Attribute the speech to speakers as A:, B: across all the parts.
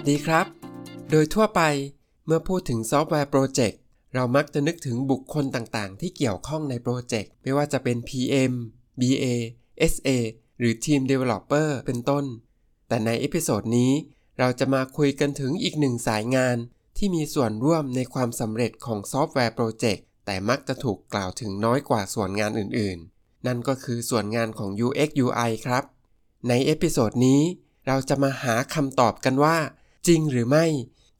A: สวัสดีครับ โดยทั่วไปเมื่อพูดถึง software project เรามักจะนึกถึงบุคคลต่างๆ ที่เกี่ยวข้องใน project ไม่ว่าจะเป็น PM BA SA หรือ Team Developer เป็นต้น แต่ใน episode นี้ เราจะมาคุยกันถึงอีกหนึ่งสายงาน ที่มีส่วนร่วมในความสำเร็จของ software project แต่มักจะถูกกล่าวถึงน้อยกว่าส่วนงานอื่นๆ นั่นก็คือส่วนงานของ UX UI ครับ ใน episode นี้เราจะมาหาคำตอบกันว่า จริงหรือไม่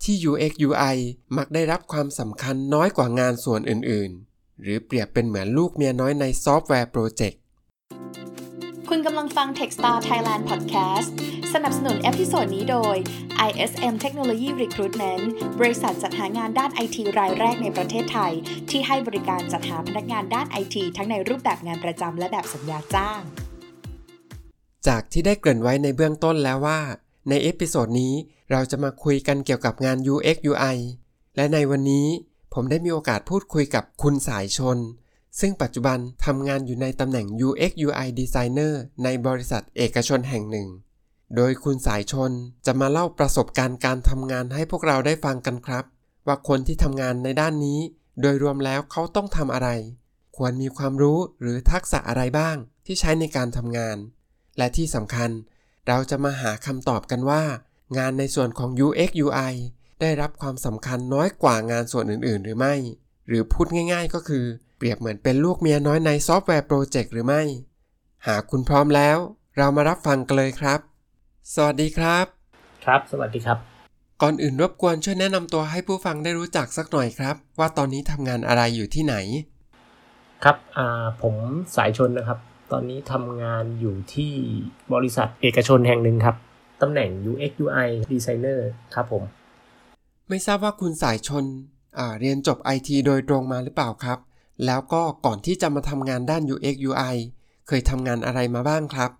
A: ที่ UX UI มักได้รับความสำคัญน้อยกว่างานส่วนอื่น ๆ หรือเปรียบเป็นเหมือนลูกเมียน้อยใน software project
B: คุณกำลังฟัง Techstar Thailand Podcast สนับสนุน episode นี้โดย ISM Technology Recruitment บริษัทจัดหางานด้านไอทีรายแรกในประเทศไทย ที่ให้บริการจัดหาพนักงานด้านไอทีทั้งในรูปแบบงานประจำและแบบสัญญาจ้าง
A: จากที่ได้เกริ่นไว้ในเบื้องต้นแล้วว่า ใน episode นี้เราจะมาคุยกันเกี่ยวกับงาน UX UI และในวันนี้ผมได้มีโอกาสพูดคุยกับคุณสายชน ซึ่งปัจจุบันทำงานอยู่ในตำแหน่ง UX UI Designer ในบริษัทเอกชนแห่งหนึ่ง โดยคุณสายชนจะมาเล่าประสบการณ์การทำงานให้พวกเราได้ฟังกันครับ ว่าคนที่ทำงานในด้านนี้ โดยรวมแล้วเขาต้องทำอะไร ควรมีความรู้หรือทักษะอะไรบ้างที่ใช้ในการทำงาน และที่สำคัญ เราจะมาหาคำตอบกันว่า งานในส่วนของ UX UI ได้รับความสำคัญน้อยกว่างานส่วนอื่น ๆ หรือไม่ หรือพูดง่าย ๆ ก็คือ เปรียบเหมือนเป็นลูกเมียน้อยในซอฟต์แวร์โปรเจกต์หรือไม่ หากคุณพร้อมแล้ว เรามารับฟังกันเลยครับ สวัสดีครับ
C: ครับ สวัสดีครับ
A: ก่อนอื่นรบกวนช่วยแนะนำตัวให้ผู้ฟังได้รู้จักสักหน่อยครับ ว่าตอนนี้ทำงานอะไรอยู่ที่ไหน
C: ครับอ่าผมสายชนนะครับ ตอนนี้ทำงานอยู่ที่บริษัทเอกชนแห่งหนึ่งครับ ตำแหน่ง UX UI Designer ครับผม
A: ไม่ทราบว่าคุณสายชนอ่าเรียนจบ IT โดยตรงมาหรือเปล่าครับ แล้วก็ก่อนที่จะมาทำงานด้าน UX UI เคยทำงานอะไรมาบ้างครับ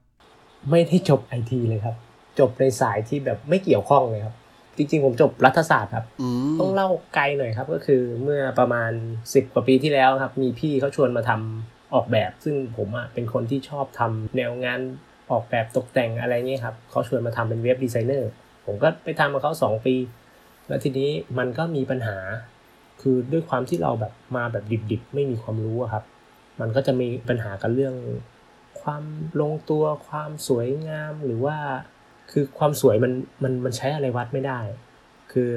C: ไม่ได้จบ IT เลยครับ จบในสายที่แบบไม่เกี่ยวข้องเลยครับ จริงๆ ผมจบรัฐศาสตร์ครับ
A: อืม
C: ต้องเล่าไกลหน่อยครับ ก็คือเมื่อประมาณ 10 กว่าปีที่แล้วครับ มีพี่เขาชวนมาทำ ออกแบบ ซึ่งผมอะเป็นคนที่ชอบทำแนวงานออกแบบตกแต่งอะไรเงี้ยครับเขาชวนมาทำเป็นเว็บดีไซเนอร์ผมก็ไปทำกับเขา2 ปี แล้วทีนี้มันก็มีปัญหา คือด้วยความที่เราแบบมาแบบดิบๆ ไม่มีความรู้ครับ มันก็จะมีปัญหากันเรื่อง ความลงตัวความสวยงามหรือว่า คือความสวยมันมันมันใช้อะไรวัดไม่ได้ คือ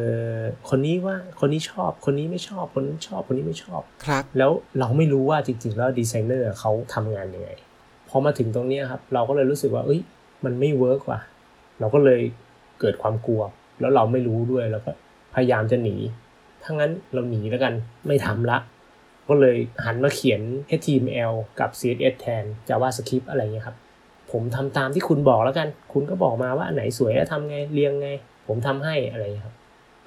C: คนนี้ว่าคนนี้ชอบคนนี้ไม่ชอบคนนี้นชอบคนนี้ไม่ชอบ
A: ครับ
C: แล้วเราไม่รู้ว่าจริง ๆ แล้วดีไซเนอร์เขาทำงานยังไงพอมาถึงตรงเนี้ยครับเราก็เลยรู้สึกว่า เอ้ย มันไม่ work ว่ะเราก็เลยเกิดความกลัว แล้วเราไม่รู้ด้วยแล้วก็พยายามจะหนีถ้างั้นเราหนีแล้วกันไม่ทำละ ก็เลยหันมาเขียน HTML กับ CSS แทน JavaScript อะไรเงี้ยครับ ผมทำตามที่คุณบอกแล้วกัน คุณก็บอกมาว่าอันไหนสวยแล้วทำไงเรียงไง ผมทำให้อะไรเงี้ยครับ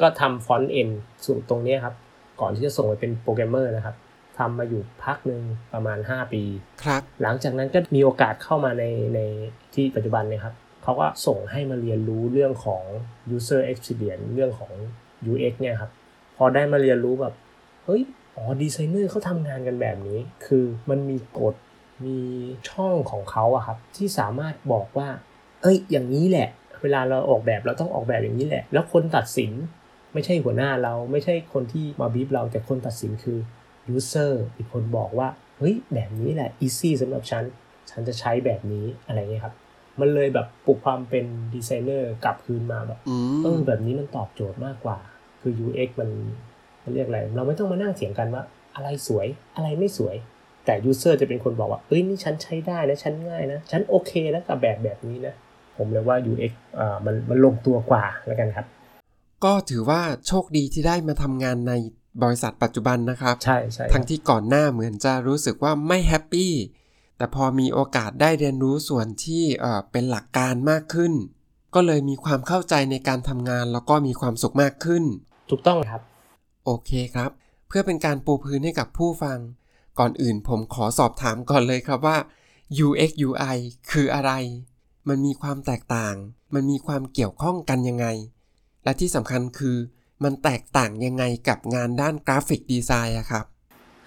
C: ก็ทำฟอนต์เอ็นสูตรตรงเนี้ยครับ ก่อนที่จะส่งไปเป็นโปรแกรมเมอร์นะครับทำมาอยู่พักหนึ่งประมาณ 5 ปี
A: ครับ
C: หลังจากนั้นก็มีโอกาสเข้ามาในในที่ปัจจุบันเนี่ยครับเขาก็ส่งให้มาเรียนรู้เรื่องของ user experience เรื่องของ UX เนี่ยครับ พอได้มาเรียนรู้แบบ เฮ้ย อ๋อ ดีไซเนอร์เขาทำงานกันแบบนี้ คือมันมีกฎ มีช่องของเขาอะครับ ที่สามารถบอกว่า เอ้ย อย่างนี้แหละ เวลาเราออกแบบเราต้องออกแบบอย่างนี้แหละ แล้วคนตัดสิน ไม่ใช่หัวหน้าเราไม่ใช่คนที่มาบีบเราแต่คนตัดสินคือ user อีกคนบอกว่าเฮ้ยแบบนี้แหละ easy สำหรับฉัน ฉันจะใช้แบบนี้อะไรเงี้ยครับ มันเลยแบบปลุกความเป็นดีไซเนอร์กลับคืนมาแบบ
A: อื
C: เออ
A: ม
C: แบบนี้มันตอบโจทย์มากกว่า คือ UX มันมันเรียกอะไร เราไม่ต้องมานั่งเถียงกันว่า อะไรสวยอะไรไม่สวย แต่ user จะเป็นคนบอกว่าเอ้ยนี่ฉันใช้ได้นะฉันง่ายนะ ฉันโอเคนะกับแบบแบบนี้นะ ผมเลยว่า UX อ่ามันมันลงตัวกว่าแล้วกันครับ
A: ก็ถือว่าโชคดีที่ได้มาทำงานในบริษัทปัจจุบันนะครับ
C: ใช่ใช่
A: ทั้งที่ก่อนหน้าเหมือนจะรู้สึกว่าไม่แฮปปี้ แต่พอมีโอกาสได้เรียนรู้ส่วนที่เอ่อเป็นหลักการมากขึ้น ก็เลยมีความเข้าใจในการทำงานแล้วก็มีความสุขมากขึ้น
C: ถูกต้องครับ
A: โอเคครับ เพื่อเป็นการปูพื้นให้กับผู้ฟัง ก่อนอื่นผมขอสอบถามก่อนเลยครับว่า UX UI คืออะไร มันมีความแตกต่าง มันมีความเกี่ยวข้องกันยังไง และที่สำคัญคือมันแตกต่างยังไงกับงานด้าน graphic design อะครับ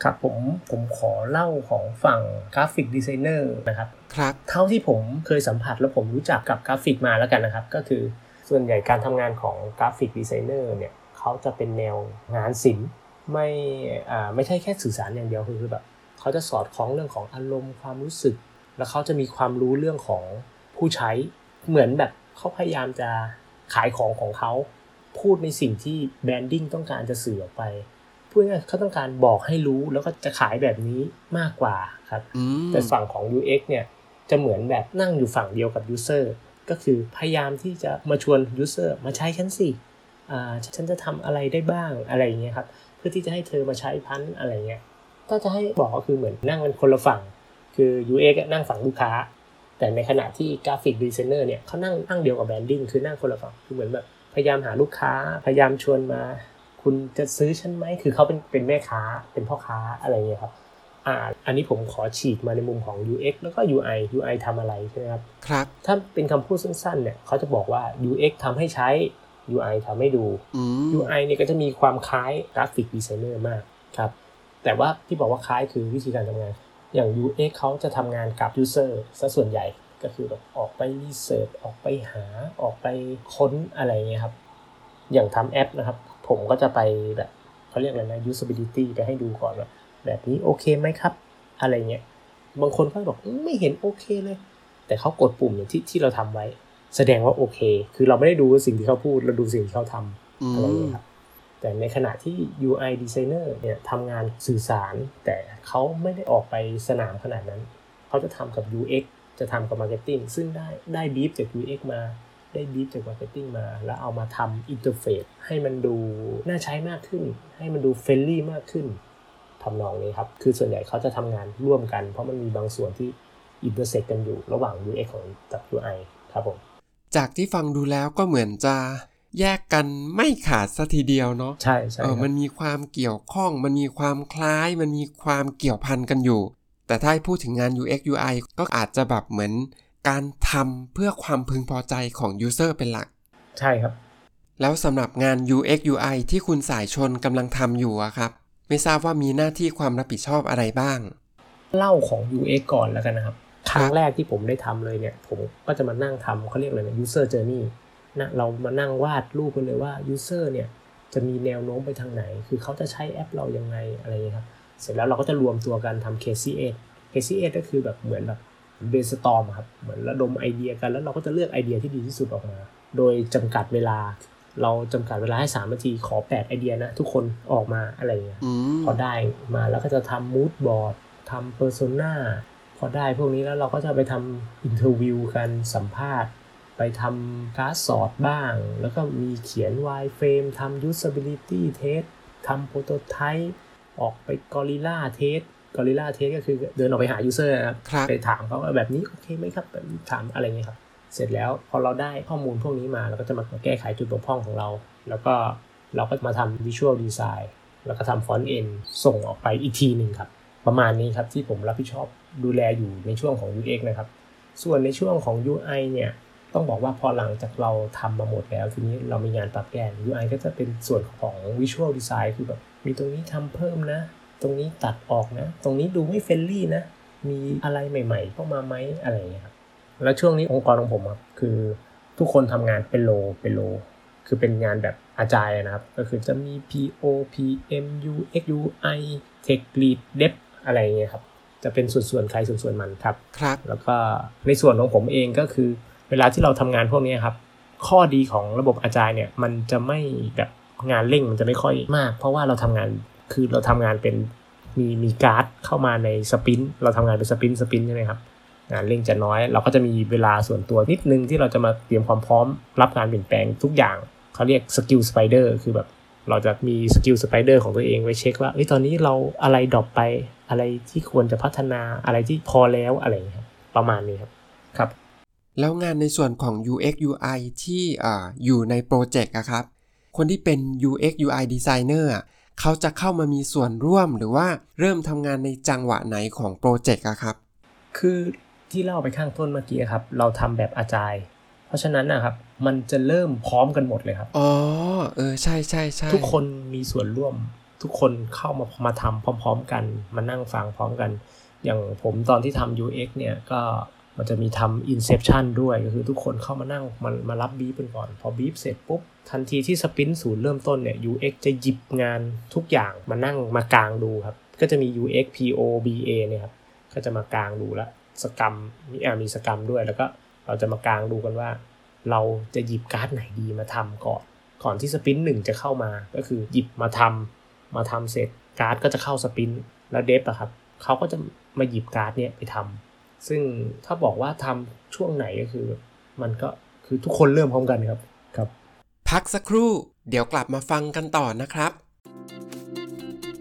C: ครับผมผมขอเล่าของฝั่ง graphic designer นะครับ
A: ครับ
C: เท่าที่ผมเคยสัมผัสแล้วผมรู้จักกับกราฟิกมาแล้วกันนะครับ ก็คือส่วนใหญ่การทำงานของ graphic designer เนี่ยเขาจะเป็นแนวงานศิลป์ไม่อ่าไม่ใช่แค่สื่อสารอย่างเดียวคือแบบเขาจะสอดคล้องเรื่องของอารมณ์ความรู้สึก แล้วเขาจะมีความรู้เรื่องของผู้ใช้เหมือนแบบเขาพยายามจะ ขายของของเขา พูดในสิ่งที่ branding ต้องการจะสื่อออกไปพูดง่ายๆเขาต้องการบอกให้รู้แล้วก็จะขายแบบนี้มากกว่าครับ
A: อืม
C: แต่ฝั่งของ UX เนี่ยจะเหมือนแบบนั่งอยู่ฝั่งเดียวกับ User ก็คือพยายามที่จะมาชวน User มาใช้ฉันสิอ่าฉันจะทำอะไรได้บ้างอะไรอย่างเงี้ยครับเพื่อที่จะให้เธอมาใช้พันธุ์อะไรเงี้ยถ้าจะให้บอกก็คือเหมือนนั่งกันคนละฝั่ง คือ UX อะนั่งฝั่งลูกค้า แต่ในขณะที่ graphic designer เนี่ยเขานั่งนั่งเดียวกับ branding คือนั่งคนละฝั่งคือเหมือนแบบพยายามหาลูกค้า พยายามชวนมา คุณจะซื้อฉันไหมคือเขาเป็นเป็นแม่ค้าเป็นพ่อค้าอะไรเงี้ยครับอ่าอันนี้ผมขอฉีกมาในมุมของ UX แล้วก็ UI UI ทำอะไรใช่ไหมครับ
A: ครับ
C: ถ้าเป็นคำพูดสั้นๆเนี่ยเขาจะบอกว่า UX ทำให้ใช้ UI ทำให้ดู
A: อืม
C: UI เนี่ยก็จะมีความคล้าย graphic designer มากครับแต่ว่าที่บอกว่าคล้ายคือวิธีการทำงาน อย่าง UX เขาจะทำงานกับ User ซะส่วนใหญ่ก็คือแบบออกไป research ออกไปหาออกไปค้นอะไรเงี้ยครับ อย่างทำแอปนะครับ ผมก็จะไปแบบเขาเรียกอะไรนะ usability ไปให้ดูก่อนว่าแบบนี้โอเคไหมครับ อะไรเงี้ยบางคนก็บอกไม่เห็นโอเคเลย แต่เขากดปุ่มอย่างที่ที่เราทำไว้ แสดงว่าโอเค คือเราไม่ได้ดูสิ่งที่เขาพูดเราดูสิ่งที่เขาทำ
A: อะ
C: ไรอย่างเงี้ยครับ แต่ในขณะที่ UI designer เนี่ยทำงานสื่อสาร แต่เขาไม่ได้ออกไปสนามขนาดนั้น เขาจะทำกับ UX จะทำกับ Marketing ซึ่งได้ได้บีฟจาก UX มาได้บีฟจาก Marketing มา แล้วเอามาทำ interface ให้มันดูน่าใช้มากขึ้น ให้มันดู friendly มากขึ้นทำนองนี้ครับ คือส่วนใหญ่เขาจะทำงานร่วมกัน เพราะมันมีบางส่วนที่ intersect กันอยู่ระหว่าง UX ของกับ UI ครับผม
A: จากที่ฟังดูแล้วก็เหมือนจะ แยกกันไม่ขาดซะทีเดียวเนาะ
C: ใช่ใช่
A: เออ
C: ครับ
A: มันมีความเกี่ยวข้อง มันมีความคล้าย มันมีความเกี่ยวพันกันอยู่ แต่ถ้าให้พูดถึงงาน UX UI ก็อาจจะแบบเหมือน การทำเพื่อความพึงพอใจของ User เป็นหลัก
C: ใช่ครับ
A: แล้วสำหรับงาน UX UI ที่คุณสายชนกำลังทำอยู่อะครับ ไม่ทราบว่ามีหน้าที่ความรับผิดชอบอะไรบ้าง
C: เล่าของ UX ก่อนแล้วกันนะครับ ครั้งแรกที่ผมได้ทำเลยเนี่ย ผมก็จะมานั่งทำเขาเรียกอะไรนะ user journey นะเรามานั่งวาดรูปกันเลยว่า user เนี่ยจะมีแนวโน้มไปทางไหน คือเขาจะใช้แอปเรายังไงอะไรอย่างเงี้ยครับ เสร็จแล้วเราก็จะรวมตัวกันทำ KC8 KC8 ก็คือแบบเหมือนแบบ brainstorm อะครับ เหมือนระดมไอเดียกัน แล้วเราก็จะเลือกไอเดียที่ดีที่สุดออกมา โดยจำกัดเวลา เราจำกัดเวลาให้ 3 นาที ขอ 8 ไอเดียนะ ทุกคนออกมาอะไรอย่างเงี้ย
A: อืม
C: พอได้มาแล้วก็จะทำ mood board ทำ persona พอได้พวกนี้แล้วเราก็จะไปทำ interview กันสัมภาษณ์ ไปทำ card sort บ้าง แล้วก็มีเขียน wireframe ทำ usability test ทำ prototype ออกไป gorilla test gorilla test ก็คือเดินออกไปหา user นะครับ
A: ครับ
C: ไปถามเขาว่าแบบนี้โอเคไหมครับแบบนี้ถามอะไรเงี้ยครับ เสร็จแล้วพอเราได้ข้อมูลพวกนี้มาเราก็จะมาแก้ไขจุดบกพร่องของเรา แล้วก็เราก็มาทำ visual design แล้วก็ทำ front end ส่งออกไปอีกทีหนึ่งครับ ประมาณนี้ครับที่ผมรับผิดชอบดูแลอยู่ในช่วงของ UX นะครับ ส่วนในช่วงของ UI เนี่ย ต้องบอกว่าพอหลังจากเราทำมาหมดแล้ว ทีนี้เรามีงานปรับแก้ UI ก็จะเป็นส่วนของ visual design คือแบบมีตรงนี้ทำเพิ่มนะ ตรงนี้ตัดออกนะ ตรงนี้ดูไม่เฟรนลี่นะ มีอะไรใหม่ๆเข้ามาไหมอะไรอย่างเงี้ยครับแล้วช่วงนี้องค์กรของผมครับคือทุกคนทำงานเป็นโลเป็นโล คือเป็นงานแบบอาจายนะครับ ก็คือจะมี PO PM UX UI Tech Lead Dev อะไรอย่างเงี้ยครับ จะเป็นส่วนส่วนๆใครส่วนส่วนๆมันครับ
A: ครับ
C: แล้วก็ในส่วนของผมเองก็คือ เวลาที่เราทำงานพวกนี้ครับ ข้อดีของระบบ Agile เนี่ยมันจะไม่แบบงานเร่งมันจะไม่ค่อยมาก เพราะว่าเราทำงานคือเราทำงานเป็นมีมีการ์ดเข้ามาใน sprint เราทำงานเป็น sprint sprint ใช่ไหมครับงานเร่งจะน้อย เราก็จะมีเวลาส่วนตัวนิดนึงที่เราจะมาเตรียมความพร้อม รับการเปลี่ยนแปลงทุกอย่างเขาเรียก skill spider คือแบบเราจะมี skill spider ของตัวเองไว้เช็คว่าเอ้ยตอนนี้เราอะไร drop ไปอะไรที่ควรจะพัฒนาอะไรที่พอแล้วอะไรอย่างเงี้ยครับประมาณนี้ครับ
A: แล้วงานในส่วนของ UX UI ที่อ่าอยู่ในโปรเจกต์อะครับ คนที่เป็น UX UI designer อะเขาจะเข้ามามีส่วนร่วมหรือว่าเริ่มทำงานในจังหวะไหนของโปรเจกต์อะครับ
C: คือที่เล่าไปข้างต้นเมื่อกี้ครับ เราทำแบบอาจาย เพราะฉะนั้นนะครับ มันจะเริ่มพร้อมกันหมดเลยครับ
A: อ๋อ เออ ใช่ใช่ใช่
C: ทุกคนมีส่วนร่วม ทุกคนเข้ามามาทำพร้อม ๆ กัน มานั่งฟังพร้อมกัน อย่างผมตอนที่ทำ UX เนี่ยก็ มันจะมีทำ inception ด้วยก็คือทุกคนเข้ามานั่งมามารับบีฟกันก่อน พอบีฟเสร็จปุ๊บ ทันทีที่สปินศูนย์เริ่มต้นเนี่ย UX จะหยิบงานทุกอย่างมานั่งมากลางดูครับ ก็จะมี UX PO BA เนี่ยครับ ก็จะมากลางดูล้วสกรรมมีอ่ามีสกรรมด้วยแล้วก็เราจะมากลางดูกันว่า เราจะหยิบการ์ดไหนดีมาทำก่อน ก่อนที่ sprint หนึ่งจะเข้ามาก็คือหยิบมาทำมาทำเสร็จการ์ดก็จะเข้า sprint แล้ว dev อะครับเขาก็จะมาหยิบการ์ดเนี่ยไปทำ ซึ่งถ้าบอกว่าทำช่วงไหนก็คือ มันก็คือทุกคนเริ่มพร้อมกันครับครับ
A: พักสักครู่เดี๋ยวกลับมาฟังกันต่อนะครับ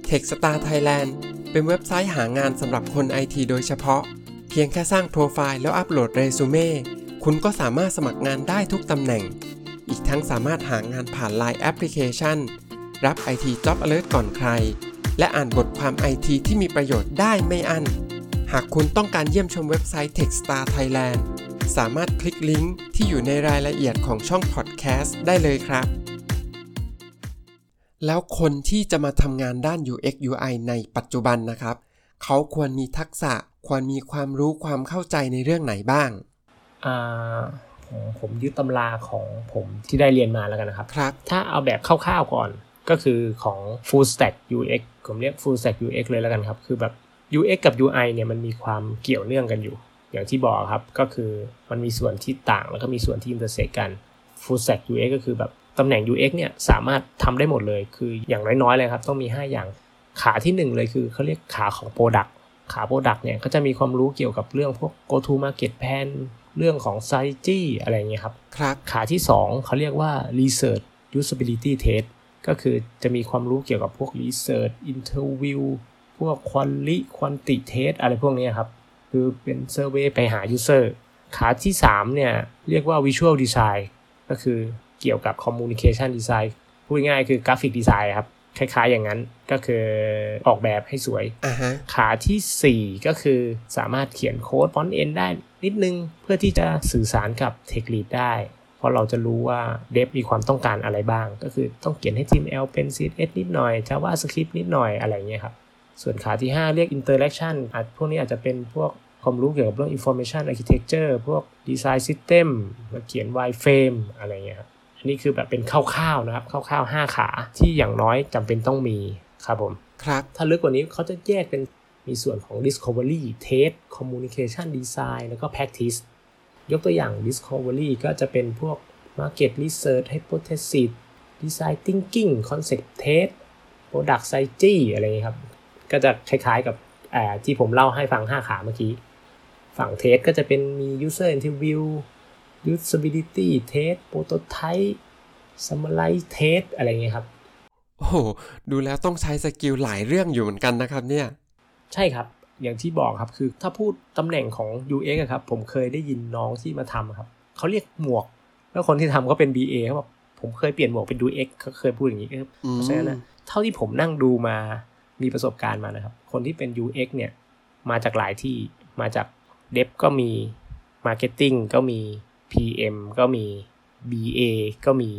A: Techstar Thailand เป็นเว็บไซต์หางานสำหรับคนไอทีโดยเฉพาะ เพียงแค่สร้างโปรไฟล์แล้วอัปโหลดเรซูเม่คุณก็สามารถสมัครงานได้ทุกตำแหน่ง อีกทั้งสามารถหางานผ่าน Line แอปพลิเคชันรับ IT Job Alert ก่อนใคร และอ่านบทความ IT ที่มีประโยชน์ได้ไม่อั้นหากคุณต้องการเยี่ยมชมเว็บไซต์ Techstar Thailand สามารถคลิกลิงก์ที่อยู่ในรายละเอียดของช่องพอดแคสต์ได้เลยครับ แล้วคนที่จะมาทำงานด้าน UX UI ในปัจจุบันนะครับ เขาควรมีทักษะ ควรมีความรู้ความเข้าใจในเรื่องไหนบ้าง
C: อ่าผมผมยึดตำราของผมที่ได้เรียนมาแล้วกันนะครับ
A: ครับ
C: ถ้าเอาแบบคร่าวๆก่อนก็คือของ full stack UX ผมเรียก full stack UX เลยแล้วกันครับ คือแบบ UX กับ UI เนี่ยมันมีความเกี่ยวเนื่องกันอยู่ อย่างที่บอกครับก็คือมันมีส่วนที่ต่างแล้วก็มีส่วนที่ intersect กัน full stack UX ก็คือแบบตำแหน่ง UX เนี่ยสามารถทำได้หมดเลย คืออย่างน้อยๆเลยครับ ต้องมี 5 อย่างขาที่ 1 เลยคือเขาเรียกขาของ Product ขา Product เนี่ยก็จะมีความรู้เกี่ยวกับเรื่องพวก go to market plan เรื่องของ strategy อะไรเงี้ยครับ
A: ครับ
C: ขาที่ 2เขาเรียกว่า research usability test ก็คือจะมีความรู้เกี่ยวกับพวก research interview พวก quali quanti test อะไรพวกนี้ครับ คือเป็น survey ไปหา user ขาที่ 3 เนี่ย เรียกว่า visual design ก็คือเกี่ยวกับ communication design พูดง่ายๆคือ graphic design ครับ คล้ายๆอย่างนั้นก็คือออกแบบให้สวย
A: อ่าฮะ
C: ขาทีสี่ 4 ก็คือสามารถเขียน code front-end ได้นิดนึงเพื่อที่จะสื่อสารกับ Tech Lead ได้เพราะเราจะรู้ว่า dev มีความต้องการอะไรบ้าง ก็คือต้องเขียนให้ HTML เป็น CSS นิดหน่อย JavaScript นิดหน่อยอะไรเงี้ยครับ ส่วนขาที่ 5 เรียก Interaction อาจพวกนี้อาจจะเป็นพวกความรู้เกี่ยวกับเรื่อง Information Architecture พวก Design System มาเขียน wireframe อะไรเงี้ยครับอันนี้คือแบบเป็นคร่าวๆนะครับคร่าวๆ 5 ขาที่อย่างน้อยจำเป็นต้องมีครับผม
A: ครับ
C: ถ้าลึกกว่านี้เขาจะแยกเป็นมีส่วนของ Discovery Test Communication Design แล้วก็ Practice ยกตัวอย่าง Discovery ก็จะเป็นพวก Market Research Hypothesis Design Thinking Concept Test Product Strategy อะไรอย่างนี้ยครับ ก็จะคล้ายๆกับอ่าที่ผมเล่าให้ฟัง 5 ขาเมื่อกี้ ฝั่งเทสก็จะเป็นมี User Interview Usability Test Prototype Summarize Test อะไรอย่างเงี้ยครับ
A: โอ้โห ดูแล้วต้องใช้สกิลหลายเรื่องอยู่เหมือนกันนะครับเนี่ย
C: ใช่ครับ อย่างที่บอกครับคือถ้าพูดตำแหน่งของ UX อะครับ ผมเคยได้ยินน้องที่มาทำครับ เขาเรียกหมวก แล้วคนที่ทำก็เป็น BA เขาบอกผมเคยเปลี่ยนหมวกเป็น UX เขาเคยพูดอย่างนี้ครับ
A: อืม
C: เพราะฉะนั้นนะเท่าที่ผมนั่งดูมา มีประสบการณ์มานะครับ คนที่เป็น UX เนี่ยมาจากหลายที่มาจาก Dev ก็มี Marketing ก็มี PM ก็มี BA ก็มี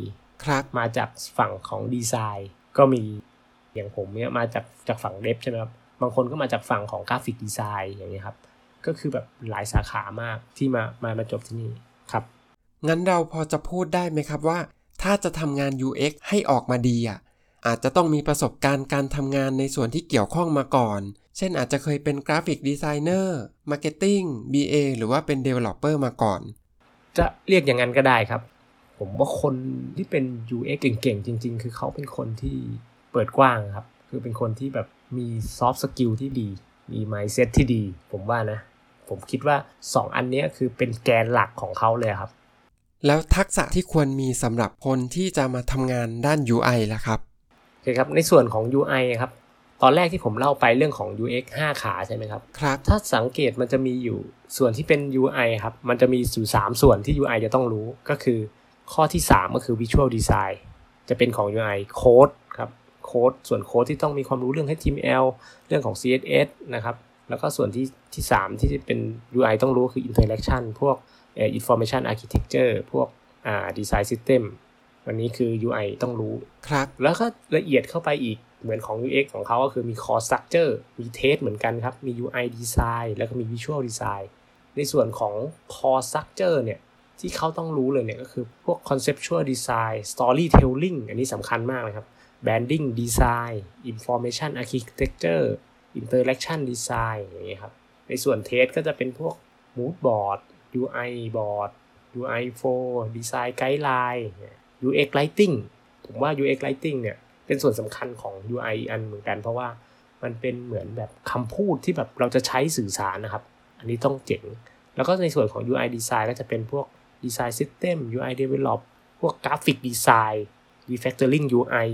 A: ครับ
C: มาจากฝั่งของดีไซน์ก็มีอย่างผมเนี่ยมาจากจากฝั่งเดฟใช่ไหมครับบางคนก็มาจากฝั่งของกราฟิกดีไซน์อย่างนี้ยครับก็คือแบบหลายสาขามากที่มามามาจบที่นี่ครับ
A: งั้นเราพอจะพูดได้ไหมครับว่า ถ้าจะทำงาน UX ให้ออกมาดีอะ อาจจะต้องมีประสบการณ์การทำงานในส่วนที่เกี่ยวข้องมาก่อน เช่นอาจจะเคยเป็น graphic designer marketing BA หรือว่าเป็น Developer มาก่อน
C: จะเรียกอย่างนั้นก็ได้ครับ ผมว่าคนที่เป็น UX เก่งๆ จริง ๆ คือเขาเป็นคนที่เปิดกว้างครับ คือเป็นคนที่แบบมี soft skill ที่ดี มี mindset ที่ดี ผมว่านะ ผมคิดว่า 2 อันเนี้ยคือเป็นแกนหลักของเขาเลยครับ
A: แล้วทักษะที่ควรมีสำหรับคนที่จะมาทำงานด้าน UI ล่ะครับ
C: โอเคครับในส่วนของ UI ครับตอนแรกที่ผมเล่าไปเรื่องของ UX 5 ขาใช่ไหมครับ
A: ครับ
C: ถ้าสังเกตมันจะมีอยู่ส่วนที่เป็น UI ครับ มันจะมีอยู่3ส่วนที่ UI จะต้องรู้ก็คือข้อที่ 3 ก็คือ Visual Design จะเป็นของ UI Code ครับโค้ดส่วนโค้ดที่ต้องมีความรู้เรื่อง HTML เรื่องของ CSS นะครับ แล้วก็ส่วนที่ที่ 3 ที่เป็น UI ต้องรู้คือ Interaction พวกเอ่อ Information Architecture พวกอ่า Design System วันนี้คือ UI ต้องรู้
A: ครับ
C: แล้วก็ละเอียดเข้าไปอีกเหมือนของ UX ของเขาก็คือมี core structure มี test เหมือนกันครับ มี UI design แล้วก็มี visual design ในส่วนของ core structure เนี่ยที่เขาต้องรู้เลยเนี่ยก็คือพวก conceptual design storytelling อันนี้สำคัญมากเลยครับ branding design information architecture interaction design อย่างเงี้ยครับ ในส่วนเทสก็จะเป็นพวก mood board UI board UI 4 design guideline UX lighting ผมว่า UX lighting เนี่ยเป็นส่วนสำคัญของ UI อันเหมือนกัน เพราะว่ามันเป็นเหมือนแบบคำพูดที่แบบเราจะใช้สื่อสารนะครับ อันนี้ต้องเจ๋ง แล้วก็ในส่วนของ UI design ก็จะเป็นพวก design system UI develop พวก graphic design refactoring UI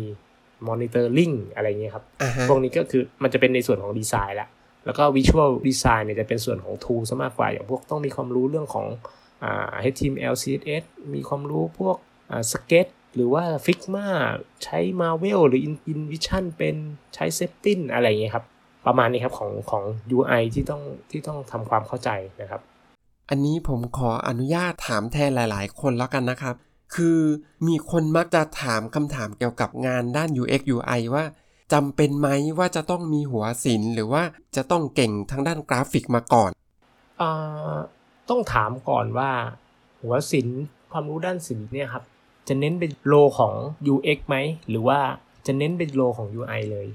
C: monitoring อะไรเงี้ยครับ
A: อ่าฮะ
C: พวกนี้ก็คือมันจะเป็นในส่วนของดีไซน์ละ แล้วก็ Visual Design เนี่ยจะเป็นส่วนของ tool ซะมากกว่า อย่างพวกต้องมีความรู้เรื่องของอ่า HTML CSS มีความรู้พวก อ่า Sketch หรือว่า Figma ใช้ Marvel หรือ In- InVision เป็นใช้ Setting อะไรอย่างเงี้ยครับ ประมาณนี้ครับของของ UI ที่ต้องที่ต้องทำความเข้าใจนะครับ
A: อันนี้ผมขออนุญาตถามแทนหลายๆ คนแล้วกันนะครับ คือมีคนมักจะถามคำถามเกี่ยวกับงานด้าน UX UI ว่าจำเป็นไหมว่าจะต้องมีหัวศิลป์หรือว่าจะต้องเก่งทางด้านกราฟิกมาก่อน
C: อ่าต้องถามก่อนว่า หัวศิลป์ความรู้ด้านศิลป์เนี่ยครับ จะเน้นเป็นโลของ UX ไหม หรือว่าจะเน้นเป็นโลของ UI เลย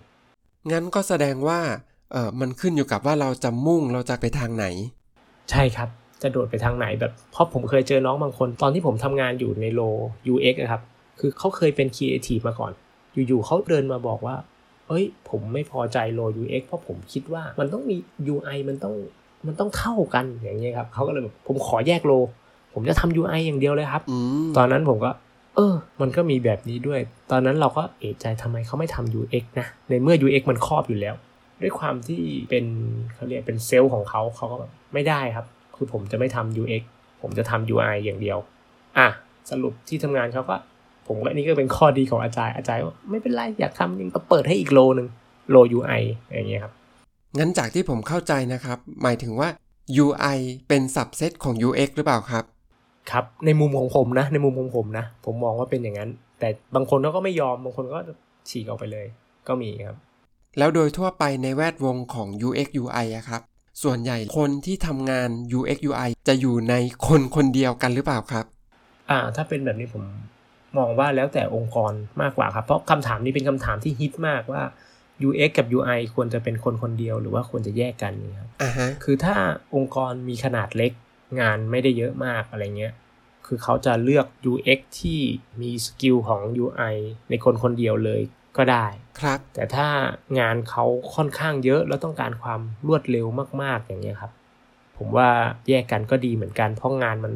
A: งั้นก็แสดงว่าเออมันขึ้นอยู่กับว่าเราจะมุ่งเราจะไปทางไหน
C: ใช่ครับ จะโดดไปทางไหนแบบเพราะผมเคยเจอน้องบางคน ตอนที่ผมทำงานอยู่ในโล UX นะครับ คือเขาเคยเป็น Creative มาก่อน อยู่ๆเขาเดินมาบอกว่า เอ้ย ผมไม่พอใจโล UX เพราะผมคิดว่ามันต้องมี UI มันต้องมันต้องเท่ากันอย่างเงี้ยครับเขาก็เลยแบบผมขอแยกโล ผมจะทำ UI อย่างเดียวเลยครับ
A: อืม
C: ตอนนั้นผมก็ เออ มันก็มีแบบนี้ด้วย ตอนนั้นเราก็เอะใจทำไมเขาไม่ทำ UX นะ ในเมื่อ UX มันครอบอยู่แล้ว ด้วยความที่เป็นเขาเรียกเป็นเซลล์ของเขาเขาก็แบบไม่ได้ครับ คือผมจะไม่ทำ UX ผมจะทำ UI อย่างเดียว อะ สรุปที่ทำงานเขาก็ผมว่านี่ก็เป็นข้อดีของอาจารย์อาจารย์ว่าไม่เป็นไรอยากทำยังก็เปิดให้อีกโลหนึ่งโล UI อย่างเงี้ยครับ
A: งั้นจากที่ผมเข้าใจนะครับ หมายถึงว่า UI เป็นสับเซตของ UX หรือเปล่าครับ
C: ครับ ในมุมของผมนะ ในมุมของผมนะ ผมมองว่าเป็นอย่างนั้น แต่บางคนเขาก็ไม่ยอม บางคนก็ฉีกออกไปเลย ก็มีครับ
A: แล้วโดยทั่วไปในแวดวงของ UX UI อะครับ ส่วนใหญ่คนที่ทำงาน UX UI จะอยู่ในคนคนเดียวกันหรือเปล่าครับ
C: อ่า ถ้าเป็นแบบนี้ผมมองว่าแล้วแต่องค์กรมากกว่าครับ เพราะคำถามนี้เป็นคำถามที่ฮิตมากว่า UX กับ UI ควรจะเป็นคนคนเดียวหรือว่าควรจะแยกกันนี่ครับ
A: อ่าฮะ
C: คือถ้าองค์กรมีขนาดเล็ก งานไม่ได้เยอะมากอะไรเงี้ย คือเขาจะเลือก UX ที่มีสกิลของ UI ในคนคนเดียวเลยก็ได้
A: ครับ
C: แต่ถ้างานเขาค่อนข้างเยอะแล้วต้องการความรวดเร็วมาก ๆ อย่างเงี้ยครับ ผมว่าแยกกันก็ดีเหมือนกัน เพราะงานมัน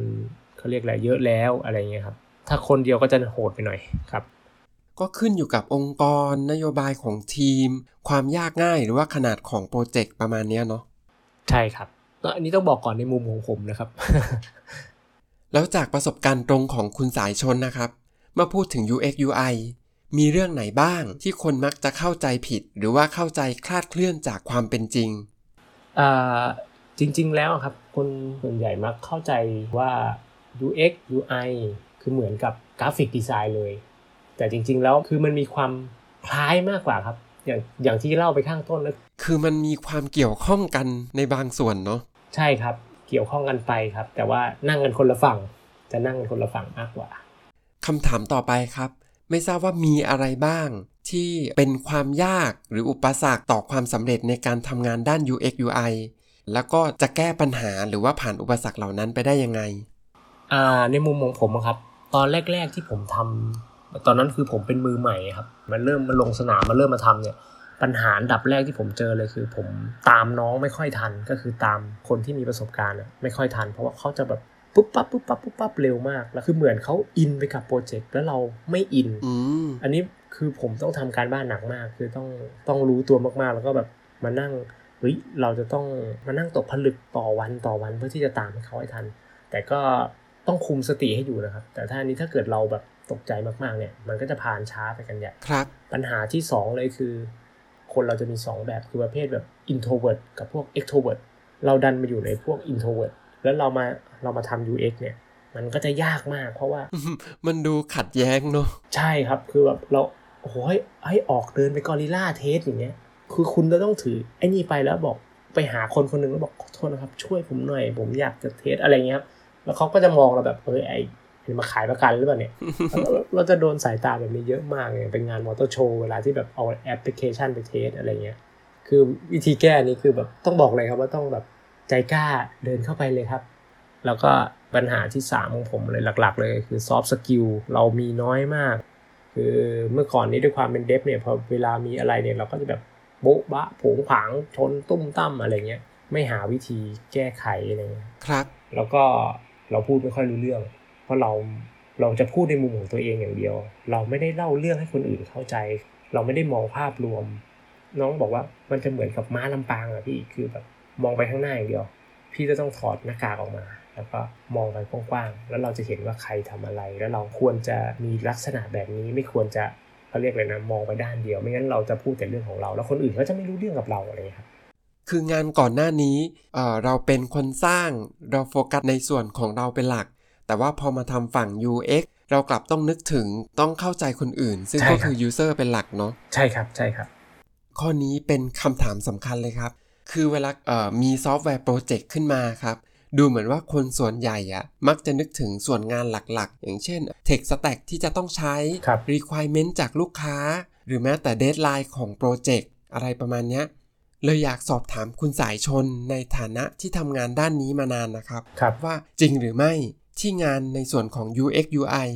C: เขาเรียกอะไรเยอะแล้วอะไรเงี้ยครับ ถ้าคนเดียวก็จะโหดไปหน่อยครับ
A: ก็ขึ้นอยู่กับองค์กรนโยบายของทีม ความยากง่ายหรือว่าขนาดของโปรเจกต์ประมาณเนี้ยเนาะ
C: ใช่ครับแล้ว อันนี้ต้องบอกก่อนในมุมของผมนะครับ
A: แล้วจากประสบการณ์ตรงของคุณสายชนนะครับเมื่อพูดถึง UX UI มีเรื่องไหนบ้างที่คนมักจะเข้าใจผิด หรือว่าเข้าใจคลาดเคลื่อนจากความเป็นจริง
C: อ่าจริง ๆ แล้วครับคนส่วนใหญ่มักเข้าใจว่า UX UI คือเหมือนกับกราฟิกดีไซน์เลย แต่จริง ๆ แล้วคือมันมีความคล้ายมากกว่าครับ อย่างอย่างที่เล่าไปข้างต้นแล้ว
A: คือมันมีความเกี่ยวข้องกันในบางส่วนเนาะ
C: ใช่ครับ เกี่ยวข้องกันไปครับ แต่ว่านั่งกันคนละฝั่ง จะนั่งกันคนละฝั่งมากกว่า
A: คำถามต่อไปครับ ไม่ทราบว่ามีอะไรบ้าง ที่เป็นความยากหรืออุปสรรคต่อความสำเร็จในการทำงานด้าน UX UI แล้วก็จะแก้ปัญหาหรือว่าผ่านอุปสรรคเหล่านั้นไปได้ยังไง
C: อ่า ในมุมของผมอะครับ ตอนแรก ๆที่ผมทำตอนนั้นคือผมเป็นมือใหม่ครับ มันเริ่มมาลงสนามมาเริ่มมาทำเนี่ย ปัญหาอันดับแรกที่ผมเจอเลยคือผมตามน้องไม่ค่อยทันก็คือตามคนที่มีประสบการณ์อะไม่ค่อยทัน เพราะว่าเขาจะแบบปุ๊บปั๊บปุ๊บปั๊บปุ๊บปั๊บเร็วมากแล้วคือเหมือนเขาอินไปกับโปรเจกต์แล้วเราไม่อิน
A: อืม
C: อันนี้คือผมต้องทำการบ้านหนักมาก คือต้องต้องรู้ตัวมากๆ แล้วก็แบบมานั่งเฮ้ยเราจะต้องมานั่งตกผลึกต่อวันต่อวันเพื่อที่จะตามให้เขาให้ทัน แต่ก็ต้องคุมสติให้อยู่นะครับ แต่ถ้าอันนี้ถ้าเกิดเราแบบตกใจมากๆเนี่ย มันก็จะผ่านช้าไปกันใหญ่
A: ครับ
C: ปัญหาที่สองเลยคือ คนเราจะมีสองแบบคือประเภทแบบ introvert กับพวก extrovert เราดันมาอยู่ในพวก introvert แล้วเรามาเรามาทำ UX เนี่ย มันก็จะยากมากเพราะว่า
A: มันดูขัดแย้งเนาะ
C: ใช่ครับคือแบบเราโอ้โหให้ให้ออกเดินไปกอริลลาเทสอย่างเงี้ย คือคุณจะต้องถือไอ้นี่ไปแล้วบอกไปหาคนคนหนึ่งแล้วบอกขอโทษนะครับ ช่วยผมหน่อย ผมอยากจะ test อะไรเงี้ยครับแล้วเขาก็จะมองเราแบบเออไอ มาขายประกันหรือเปล่าเนี่ย เราจะโดนสายตาแบบนี้เยอะมากเลยเป็นงาน motor show เวลาที่แบบเอาแอปพลิเคชันไป test อะไรเงี้ย คือวิธีแก้นี้คือแบบต้องบอกเลยครับว่าต้องแบบใจกล้าเดินเข้าไปเลยครับ แล้วก็ปัญหาที่สามของผมเลยหลัก ๆ เลยคือ soft skill เรามีน้อยมาก คือเมื่อก่อนนี้ด้วยความเป็นเดฟเนี่ยพอเวลามีอะไรเนี่ยเราก็จะแบบโบ๊ะบะผงผางชนตุ้มตั้มอะไรเงี้ย ไม่หาวิธีแก้ไขอะไรเงี้ย
A: ครับ
C: แล้วก็เราพูดไม่ค่อยรู้เรื่อง เพราะเราเราจะพูดในมุมของตัวเองอย่างเดียว เราไม่ได้เล่าเรื่องให้คนอื่นเข้าใจ เราไม่ได้มองภาพรวม น้องบอกว่ามันจะเหมือนกับม้าลำปางอะพี่คือแบบมองไปข้างหน้าอย่างเดียว พี่จะต้องถอดหน้ากากออกมา แล้วก็มองไปกว้างๆแล้วเราจะเห็นว่าใครทำอะไร แล้วเราควรจะมีลักษณะแบบนี้ไม่ควรจะเขาเรียกเลยนะมองไปด้านเดียว ไม่งั้นเราจะพูดแต่เรื่องของเรา แล้วคนอื่นก็จะไม่รู้เรื่องกับเราอะไรครับ
A: คืองานก่อนหน้านี้เเราเป็นคนสร้างเราโฟกัสในส่วนของเราเป็นหลัก แต่ว่าพอมาทำฝั่ง UX เรากลับต้องนึกถึงต้องเข้าใจคนอื่น ซึ่ง
C: ใช่
A: ก็
C: ครับ
A: คือ user เป็นหลักเนาะ
C: ใช่ครับใช่ครับ
A: ข้อนี้เป็นคำถามสำคัญเลยครับ คือเวลาเอ่อมี software project ขึ้นมาครับดูเหมือนว่าคนส่วนใหญ่อะมักจะนึกถึงส่วนงานหลักๆ อย่างเช่น Tech Stack ที่จะต้องใช้
C: ครับ
A: Requirement จากลูกค้า หรือแม้แต่ Deadline ของ project อะไรประมาณเนี้ยเลยอยากสอบถามคุณสายชนในฐานะที่ทำงานด้านนี้มานานนะครับ
C: ครับ
A: ว่าจริงหรือไม่ ที่งานในส่วนของ UX UI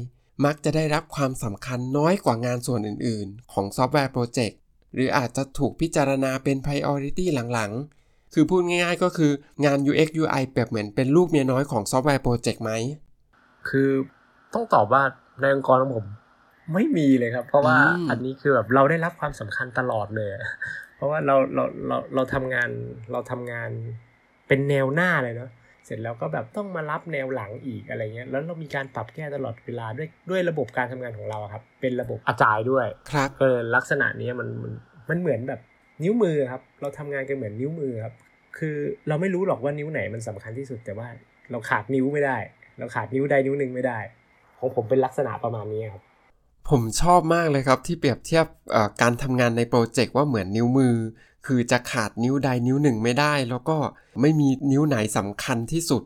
A: มักจะได้รับความสำคัญน้อยกว่างานส่วนอื่น ๆ ของ software project หรืออาจจะถูกพิจารณาเป็น Priority หลัง ๆ คือพูดง่าย ๆ ก็คืองาน UX UI เปรียบเหมือนเป็นลูกเมียน้อยของ software project ไหม
C: คือต้องตอบว่าในองค์กรของผมไม่มีเลยครับ เพราะว่า
A: อืม
C: อันนี้คือแบบเราได้รับความสำคัญตลอดเลยอะเพราะว่าเราเราเราเราทำงานเราทำงานเป็นแนวหน้าเลยเนาะ เสร็จแล้วก็แบบต้องมารับแนวหลังอีกอะไรเงี้ยแล้วเรามีการปรับแก้ตลอดเวลาด้วยด้วยระบบการทำงานของเราอะครับ เป็นระบบ Agile ด้วย
A: ครับ
C: ก็เลยลักษณะนี้มันมันมันเหมือนแบบนิ้วมือครับ เราทำงานกันเหมือนนิ้วมือครับ คือเราไม่รู้หรอกว่านิ้วไหนมันสำคัญที่สุดแต่ว่าเราขาดนิ้วไม่ได้ เราขาดนิ้วใดนิ้วหนึ่งไม่ได้ ของผมเป็นลักษณะประมาณนี้ครับ
A: ผมชอบมากเลยครับที่เปรียบเทียบเอ่อการทำงานในโปรเจกต์ว่าเหมือนนิ้วมือ คือจะขาดนิ้วใดนิ้วหนึ่งไม่ได้ แล้วก็ไม่มีนิ้วไหนสำคัญที่สุด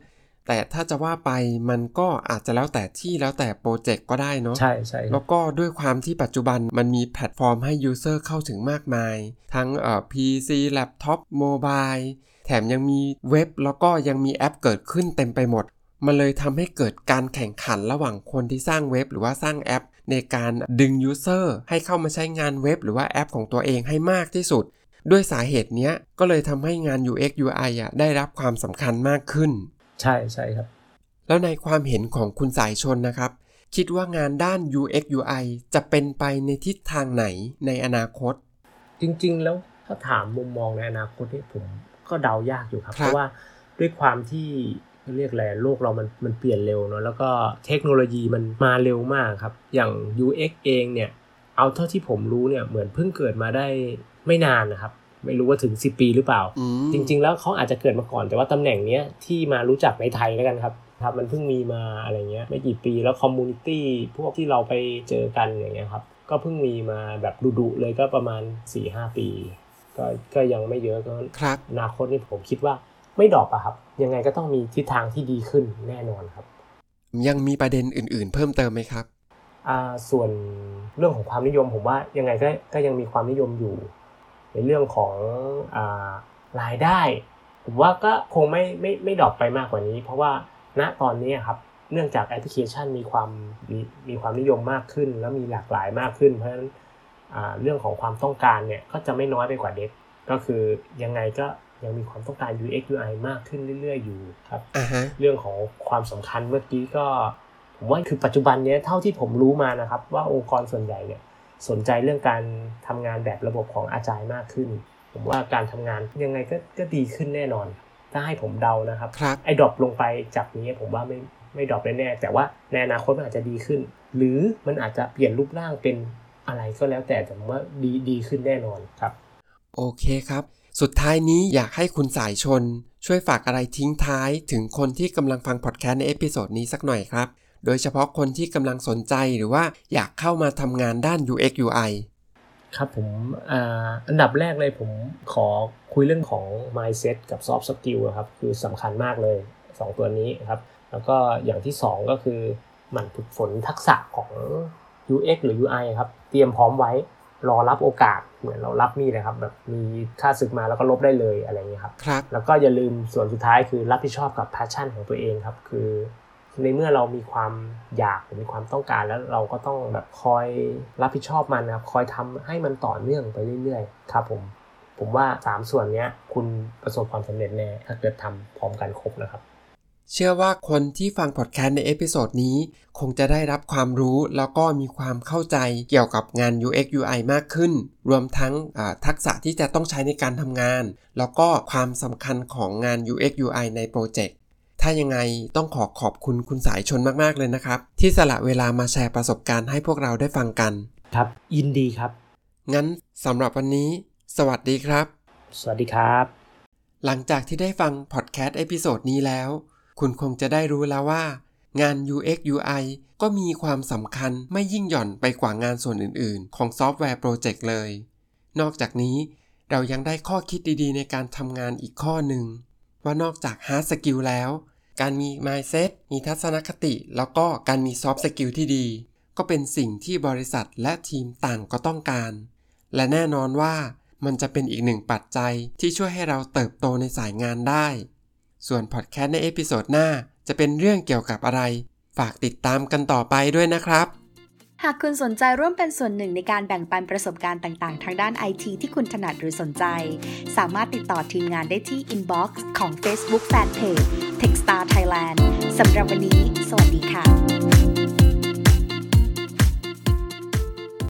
A: แต่ถ้าจะว่าไปมันก็อาจจะแล้วแต่ที่แล้วแต่โปรเจกต์ก็ได้เนาะ
C: ใช่ใช่ครับ แล้
A: วก็ด้วยความที่ปัจจุบันมันมีแพลตฟอร์มให้ User เข้าถึงมากมาย ทั้งเอ่อ PC แล็ปท็อป mobile แถมยังมีเว็บแล้วก็ยังมีแอปเกิดขึ้นเต็มไปหมดมันเลยทำให้เกิดการแข่งขันระหว่างคนที่สร้างเว็บ หรือว่าสร้างแอป ในการดึง User ให้เข้ามาใช้งานเว็บ หรือว่าแอปของตัวเองให้มากที่สุด ด้วยสาเหตุเนี้ยก็เลยทำให้งาน UX UI อะได้รับความสำคัญมากขึ้น
C: ใช่ใช่ครับ
A: แล้วในความเห็นของคุณสายชนนะครับ คิดว่างานด้าน UX UI จะเป็นไปในทิศทางไหนในอนาคต
C: จริงๆ แล้วถ้าถามมุมมองในอนาคตนี่ผมก็เดายากอยู่ครับ
A: ครับ
C: เพราะว่าด้วยความที่เรียกอะไรโลกเรามันมันเปลี่ยนเร็วเนาะแล้วก็เทคโนโลยีมันมาเร็วมากครับ อย่าง UX เองเนี่ย เอาเท่าที่ผมรู้เนี่ย เหมือนเพิ่งเกิดมาได้ ไม่นานนะครับ ไม่รู้ว่าถึง10ปีหรือเปล่า
A: อืม
C: จริง ๆ แล้วเขาอาจจะเกิดมาก่อน แต่ว่าตำแหน่งเนี้ยที่มารู้จักในไทยแล้วกันครับครับมันเพิ่งมีมาอะไรเงี้ยไม่กี่ปีแล้ว community พวกที่เราไปเจอกันอย่างเงี้ยครับก็เพิ่งมีมาแบบดุๆเลยก็ประมาณ4-5ปีก็ก็ยังไม่เยอะก็
A: ครับ
C: อนาคตนี่ผมคิดว่าไม่ drop อะครับ ยังไงก็ต้องมีทิศทางที่ดีขึ้นแน่นอนครับ
A: ยังมีประเด็นอื่น ๆ เพิ่มเติมไหมครับ
C: อ่าส่วนเรื่องของความนิยมผมว่ายังไงก็ก็ยังมีความนิยมอยู่ ในเรื่องของอ่ารายได้ ผมว่าก็คงไม่ไม่ไม่ดรอปไปมากกว่านี้ เพราะว่าณตอนนี้ครับเนื่องจากแอปพลิเคชันมีความมีมีความนิยมมากขึ้น แล้วมีหลากหลายมากขึ้น เพราะฉะนั้นอ่าเรื่องของความต้องการเนี่ยก็จะไม่น้อยไปกว่าเด็กก็คือยังไงก็ยังมีความต้องการ UX UI มากขึ้นเรื่อย ๆ อยู่ครับ
A: อ่าฮะ
C: เรื่องของความสำคัญเมื่อกี้ก็ ผมว่าคือปัจจุบันเนี้ยเท่าที่ผมรู้มานะครับ ว่าองค์กรส่วนใหญ่เนี่ย สนใจเรื่องการทำงานแบบระบบของอาจารย์มากขึ้น ผมว่าการทำงานยังไงก็ก็ดีขึ้นแน่นอน ถ้าให้ผมเดานะครับ
A: ครับ
C: ไอ้ drop ลงไปจากนี้ผมว่าไม่ไม่ drop แน่ๆแต่ว่าในอนาคตมันอาจจะดีขึ้น หรือมันอาจจะเปลี่ยนรูปร่างเป็นอะไรก็แล้วแต่แต่ผมว่าดีดีขึ้นแน่นอนครับ
A: โอเคครับ สุดท้ายนี้อยากให้คุณสายชน ช่วยฝากอะไรทิ้งท้ายถึงคนที่กำลังฟังพอดแคสต์ใน episode นี้สักหน่อยครับ โดยเฉพาะคนที่กำลังสนใจหรือว่าอยากเข้ามาทำงานด้าน UX UI
C: ครับผมอ่าอันดับแรกเลยผมขอคุยเรื่องของ mindset กับ soft skill ครับ คือสำคัญมากเลย 2 ตัวนี้ครับ แล้วก็อย่างที่ 2 ก็คือหมั่นฝึกฝนทักษะของ UX หรือ UI ครับ เตรียมพร้อมไว้รอรับโอกาสเหมือนเรารับมีดนะครับ แบบมีค่าศึกมาแล้วก็ลบได้เลยอะไรเงี้ยครับ
A: ครับ
C: แล้วก็อย่าลืมส่วนสุดท้ายคือรับผิดชอบกับ passion ของตัวเองครับ คือ ในเมื่อเรามีความอยากหรือมีความต้องการแล้วเราก็ต้องแบบคอยรับผิดชอบมันนะครับคอยทำให้มันต่อเนื่องไปเรื่อยๆ ครับผมผมว่า 3 ส่วนนี้คุณประสบความสำเร็จแน่ถ้าเกิดทำพร้อมกันครบนะครับ
A: เชื่อว่าคนที่ฟังพอดแคสต์ใน episode นี้ คงจะได้รับความรู้แล้วก็มีความเข้าใจเกี่ยวกับงาน UX UI มากขึ้น รวมทั้งทักษะที่จะต้องใช้ในการทำงาน แล้วก็ความสำคัญของงาน UX UI ในโปรเจกต์ ถ้ายังไงต้องขอขอบคุณคุณสายชนมากๆเลยนะครับ ที่สละเวลามาแชร์ประสบการณ์ให้พวกเราได้ฟังกัน
C: ครับ ยินดีครับ
A: งั้นสำหรับวันนี้ สวัสดีครับ
C: สวัสดีครับ
A: หลังจากที่ได้ฟังพอดแคสต์ episode นี้แล้ว คุณคงจะได้รู้แล้วว่า งาน UX UI ก็มีความสำคัญไม่ยิ่งหย่อนไปกว่างานส่วนอื่น ๆ ของซอฟต์แวร์โปรเจกต์เลย นอกจากนี้เรายังได้ข้อคิดดีๆ ในการทำงานอีกข้อหนึ่งว่านอกจาก hard skill แล้ว การมี mindset มีทัศนคติ แล้วก็การมี soft skill ที่ดี ก็เป็นสิ่งที่บริษัทและทีมต่างก็ต้องการ และแน่นอนว่ามันจะเป็นอีกหนึ่งปัจจัยที่ช่วยให้เราเติบโตในสายงานได้ ส่วนพอดแคสต์ใน episode หน้าจะเป็นเรื่องเกี่ยวกับอะไร ฝากติดตามกันต่อไปด้วยนะครับ
B: หากคุณสนใจร่วมเป็นส่วนหนึ่งในการแบ่งปันประสบการณ์ต่างๆ ทางด้านไอทีที่คุณถนัดหรือสนใจ สามารถติดต่อทีมงานได้ที่ inbox ของ Facebook Fanpage Techstar Thailand สำหรับวันนี้ สวัสดีค่ะ